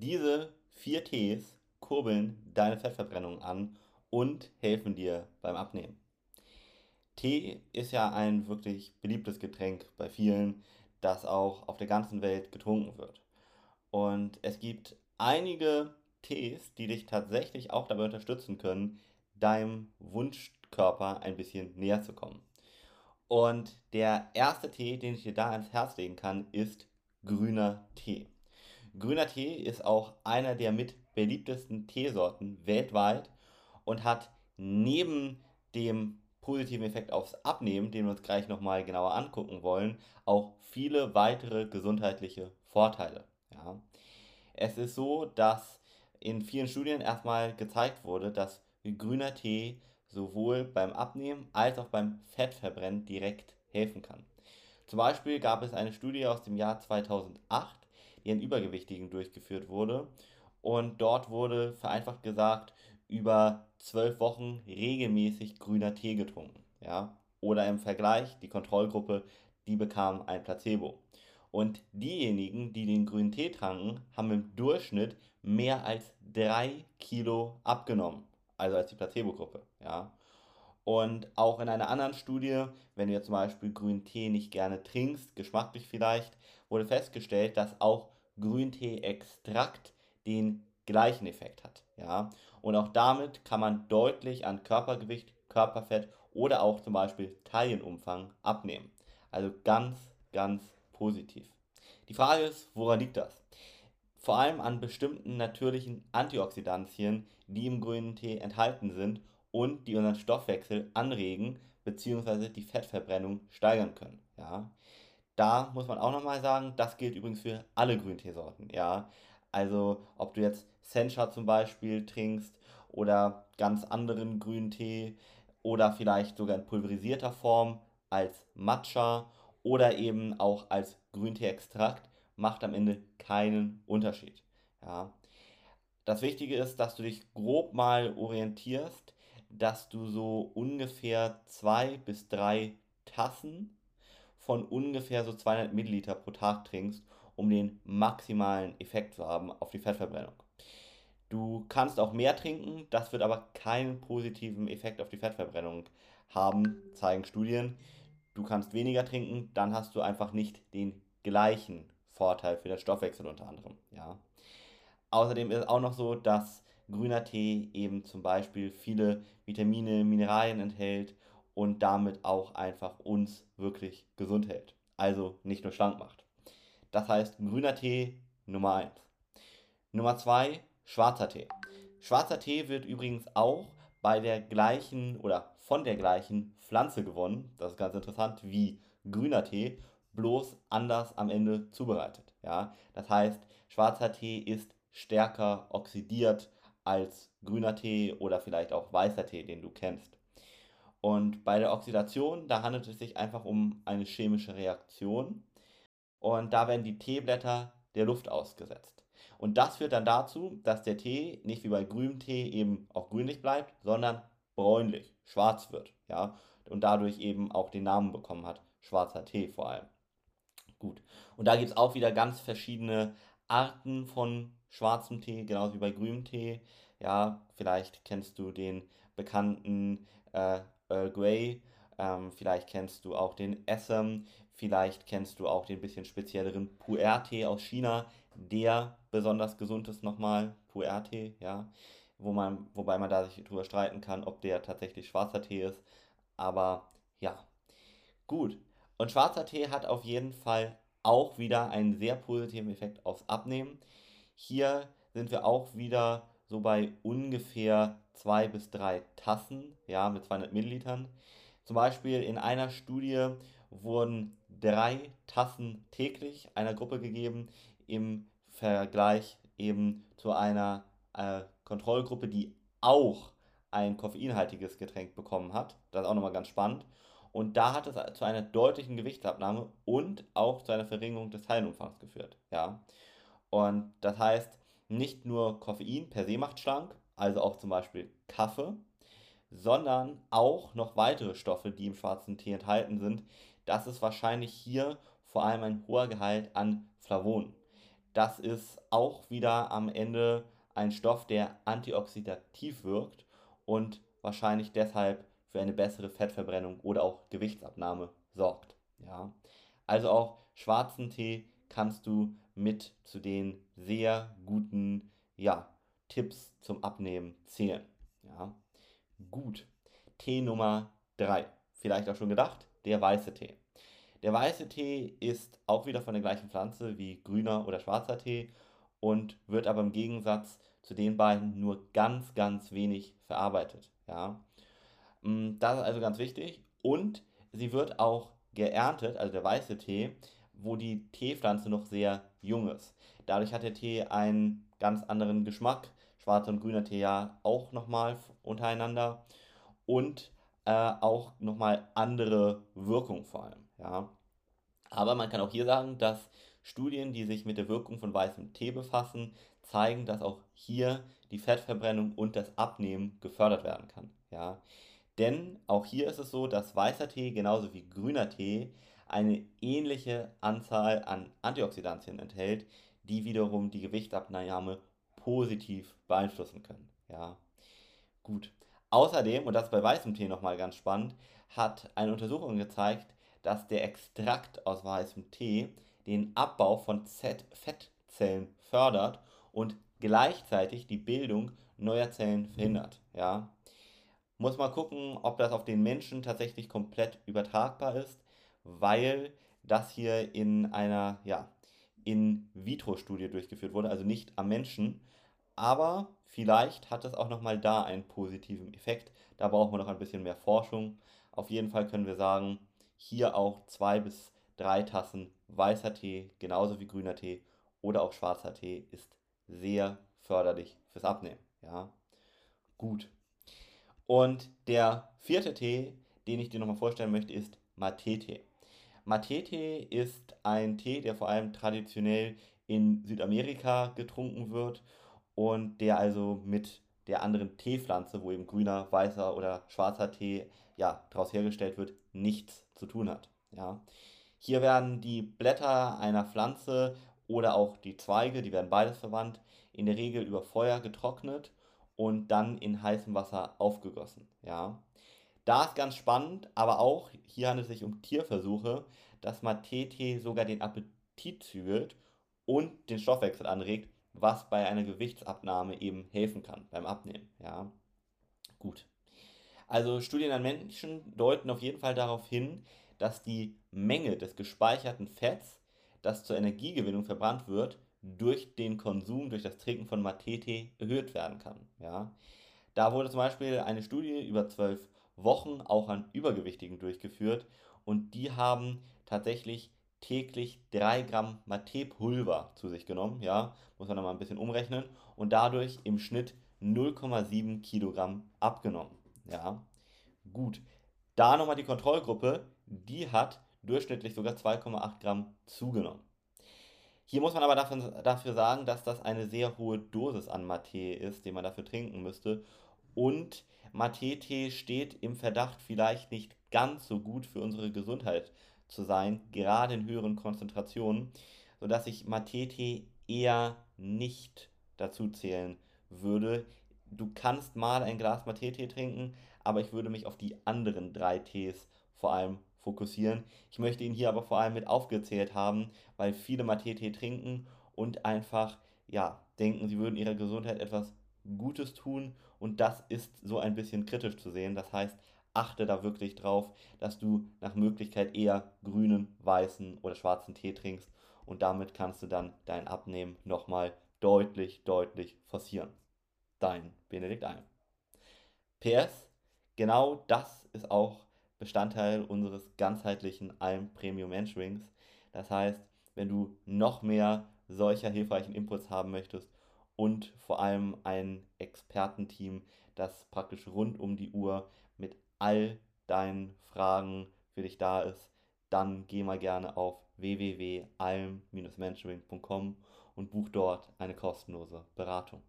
Diese vier Tees kurbeln deine Fettverbrennung an und helfen dir beim Abnehmen. Tee ist ja ein wirklich beliebtes Getränk bei vielen, das auch auf der ganzen Welt getrunken wird. Und es gibt einige Tees, die dich tatsächlich auch dabei unterstützen können, deinem Wunschkörper ein bisschen näher zu kommen. Und der erste Tee, den ich dir da ans Herz legen kann, ist grüner Tee. Grüner Tee ist auch einer der mit beliebtesten Teesorten weltweit und hat neben dem positiven Effekt aufs Abnehmen, den wir uns gleich nochmal genauer angucken wollen, auch viele weitere gesundheitliche Vorteile. Ja. Es ist so, dass in vielen Studien erstmal gezeigt wurde, dass grüner Tee sowohl beim Abnehmen als auch beim Fettverbrennen direkt helfen kann. Zum Beispiel gab es eine Studie aus dem Jahr 2008, an Übergewichtigen durchgeführt wurde. Und dort wurde vereinfacht gesagt über zwölf Wochen regelmäßig grüner Tee getrunken. Ja? Oder im Vergleich, die Kontrollgruppe, die bekam ein Placebo. Und diejenigen, die den grünen Tee tranken, haben im Durchschnitt mehr als drei Kilo abgenommen. Also als die Placebo-Gruppe. Ja? Und auch in einer anderen Studie, wenn du zum Beispiel grünen Tee nicht gerne trinkst, geschmacklich vielleicht, wurde festgestellt, dass auch Grüntee-Extrakt den gleichen Effekt hat. Ja? Und auch damit kann man deutlich an Körpergewicht, Körperfett oder auch zum Beispiel Taillenumfang abnehmen. Also ganz, ganz positiv. Die Frage ist, woran liegt das? Vor allem an bestimmten natürlichen Antioxidantien, die im grünen Tee enthalten sind und die unseren Stoffwechsel anregen bzw. die Fettverbrennung steigern können. Ja? Da muss man auch nochmal sagen, das gilt übrigens für alle Grünteesorten. Ja? Also ob du jetzt Sencha zum Beispiel trinkst oder ganz anderen grünen Tee oder vielleicht sogar in pulverisierter Form als Matcha oder eben auch als Grüntee-Extrakt, macht am Ende keinen Unterschied. Ja. Das Wichtige ist, dass du dich grob mal orientierst, dass du so ungefähr zwei bis drei Tassen von ungefähr so 200 Milliliter pro Tag trinkst, um den maximalen Effekt zu haben auf die Fettverbrennung. Du kannst auch mehr trinken, das wird aber keinen positiven Effekt auf die Fettverbrennung haben, zeigen Studien. Du kannst weniger trinken, dann hast du einfach nicht den gleichen Vorteil für den Stoffwechsel unter anderem. Ja. Außerdem ist es auch noch so, dass grüner Tee eben zum Beispiel viele Vitamine, Mineralien enthält und damit auch einfach uns wirklich gesund hält. Also nicht nur schlank macht. Das heißt grüner Tee Nummer 1. Nummer 2 Schwarzer Tee. Schwarzer Tee wird übrigens auch bei der gleichen oder von der gleichen Pflanze gewonnen. Das ist ganz interessant, wie grüner Tee, bloß anders am Ende zubereitet. Ja? Das heißt, schwarzer Tee ist stärker oxidiert als grüner Tee oder vielleicht auch weißer Tee, den du kennst. Und bei der Oxidation, da handelt es sich einfach um eine chemische Reaktion. Und da werden die Teeblätter der Luft ausgesetzt. Und das führt dann dazu, dass der Tee nicht wie bei grünem Tee eben auch grünlich bleibt, sondern bräunlich, schwarz wird. Ja? Und dadurch eben auch den Namen bekommen hat. Schwarzer Tee vor allem. Gut. Und da gibt es auch wieder ganz verschiedene Arten von schwarzem Tee, genauso wie bei grünem Tee. Ja, vielleicht kennst du den bekannten äh, Earl Grey, ähm, vielleicht kennst du auch den Essam, vielleicht kennst du auch den bisschen spezielleren Pu'er-Tee aus China der besonders gesund ist nochmal, Puer-Tee, ja, wo man, wobei man da sich drüber streiten kann, ob der tatsächlich schwarzer Tee ist, aber ja, gut. Und schwarzer Tee hat auf jeden Fall auch wieder einen sehr positiven Effekt aufs Abnehmen. Hier sind wir auch wieder so bei ungefähr zwei bis drei Tassen, ja, mit 200 Millilitern. Zum Beispiel in einer Studie wurden drei Tassen täglich einer Gruppe gegeben, im Vergleich eben zu einer äh, Kontrollgruppe, die auch ein koffeinhaltiges Getränk bekommen hat. Das ist auch nochmal ganz spannend. Und da hat es zu einer deutlichen Gewichtsabnahme und auch zu einer Verringerung des Teilumfangs geführt. Ja. Und das heißt, nicht nur Koffein per se macht schlank, also auch zum Beispiel Kaffee, sondern auch noch weitere Stoffe, die im schwarzen Tee enthalten sind. Das ist wahrscheinlich hier vor allem ein hoher Gehalt an Flavonen. Das ist auch wieder am Ende ein Stoff, der antioxidativ wirkt und wahrscheinlich deshalb für eine bessere Fettverbrennung oder auch Gewichtsabnahme sorgt. Ja? Also auch schwarzen Tee kannst du mit zu den sehr guten ja, Tipps zum Abnehmen zählen. Ja? Gut. Tee Nummer 3. Vielleicht auch schon gedacht, der weiße Tee. Der weiße Tee ist auch wieder von der gleichen Pflanze wie grüner oder schwarzer Tee und wird aber im Gegensatz zu den beiden nur ganz, ganz wenig verarbeitet. Ja? Mm, das ist also ganz wichtig. Und sie wird auch geerntet, also der weiße Tee, wo die Teepflanze noch sehr jung ist. Dadurch hat der Tee einen ganz anderen Geschmack. Schwarzer und grüner Tee ja auch nochmal untereinander. Und äh, auch nochmal andere Wirkung vor allem. Ja. Aber man kann auch hier sagen, dass Studien, die sich mit der Wirkung von weißem Tee befassen, zeigen, dass auch hier die Fettverbrennung und das Abnehmen gefördert werden kann. Ja. Denn auch hier ist es so, dass weißer Tee genauso wie grüner Tee eine ähnliche Anzahl an Antioxidantien enthält, die wiederum die Gewichtsabnahme positiv beeinflussen können. Ja, gut. Außerdem, und das ist bei weißem Tee nochmal ganz spannend, hat eine Untersuchung gezeigt, dass der Extrakt aus weißem Tee den Abbau von Z Fettzellen fördert und gleichzeitig die Bildung neuer Zellen verhindert. Ja. Muss mal gucken, ob das auf den Menschen tatsächlich komplett übertragbar ist, weil das hier in einer ja, In-vitro-Studie durchgeführt wurde, also nicht am Menschen. Aber vielleicht hat es auch nochmal da einen positiven Effekt. Da brauchen wir noch ein bisschen mehr Forschung. Auf jeden Fall können wir sagen, hier auch zwei bis drei Tassen weißer Tee, genauso wie grüner Tee oder auch schwarzer Tee ist sehr förderlich fürs Abnehmen. Ja, gut. Und der vierte Tee, den ich dir nochmal vorstellen möchte, ist Mate-Tee. Mate-Tee ist ein Tee, der vor allem traditionell in Südamerika getrunken wird und der also mit der anderen Teepflanze, wo eben grüner, weißer oder schwarzer Tee ja, daraus hergestellt wird, nichts zu tun hat. Ja. Hier werden die Blätter einer Pflanze oder auch die Zweige, die werden beides verwandt, in der Regel über Feuer getrocknet und dann in heißem Wasser aufgegossen. Ja. Da ist ganz spannend, aber auch hier handelt es sich um Tierversuche, dass Matete sogar den Appetit zügelt und den Stoffwechsel anregt, was bei einer Gewichtsabnahme eben helfen kann beim Abnehmen. Ja, gut. Also Studien an Menschen deuten auf jeden Fall darauf hin, dass die Menge des gespeicherten Fetts, das zur Energiegewinnung verbrannt wird, durch den Konsum, durch das Trinken von Matete erhöht werden kann. Ja. Da wurde zum Beispiel eine Studie über zwölf Wochen auch an Übergewichtigen durchgeführt und die haben tatsächlich täglich 3 Gramm Mate-Pulver zu sich genommen, ja, muss man da mal ein bisschen umrechnen und dadurch im Schnitt 0,7 Kilogramm abgenommen. Ja, gut. Da nochmal die Kontrollgruppe, die hat durchschnittlich sogar 2,8 Gramm zugenommen. Hier muss man aber dafür, sagen, dass das eine sehr hohe Dosis an Mate ist, die man dafür trinken müsste. Und Mate-Tee steht im Verdacht, vielleicht nicht ganz so gut für unsere Gesundheit zu sein, gerade in höheren Konzentrationen, sodass ich Mate-Tee eher nicht dazu zählen würde. Du kannst mal ein Glas Mate-Tee trinken, aber ich würde mich auf die anderen drei Tees vor allem fokussieren. Ich möchte ihn hier aber vor allem mit aufgezählt haben, weil viele Mate-Tee trinken und einfach ja, denken, sie würden ihrer Gesundheit etwas Gutes tun und das ist so ein bisschen kritisch zu sehen. Das heißt, achte da wirklich drauf, dass du nach Möglichkeit eher grünen, weißen oder schwarzen Tee trinkst und damit kannst du dann dein Abnehmen nochmal deutlich, deutlich forcieren. Dein Benedikt Alm. PS, genau das ist auch Bestandteil unseres ganzheitlichen Alm Premium Mentorings. Das heißt, wenn du noch mehr solcher hilfreichen Inputs haben möchtest und vor allem ein Expertenteam, das praktisch rund um die Uhr all deinen Fragen für dich da ist, dann geh mal gerne auf www.alm-mentoring.com und buch dort eine kostenlose Beratung.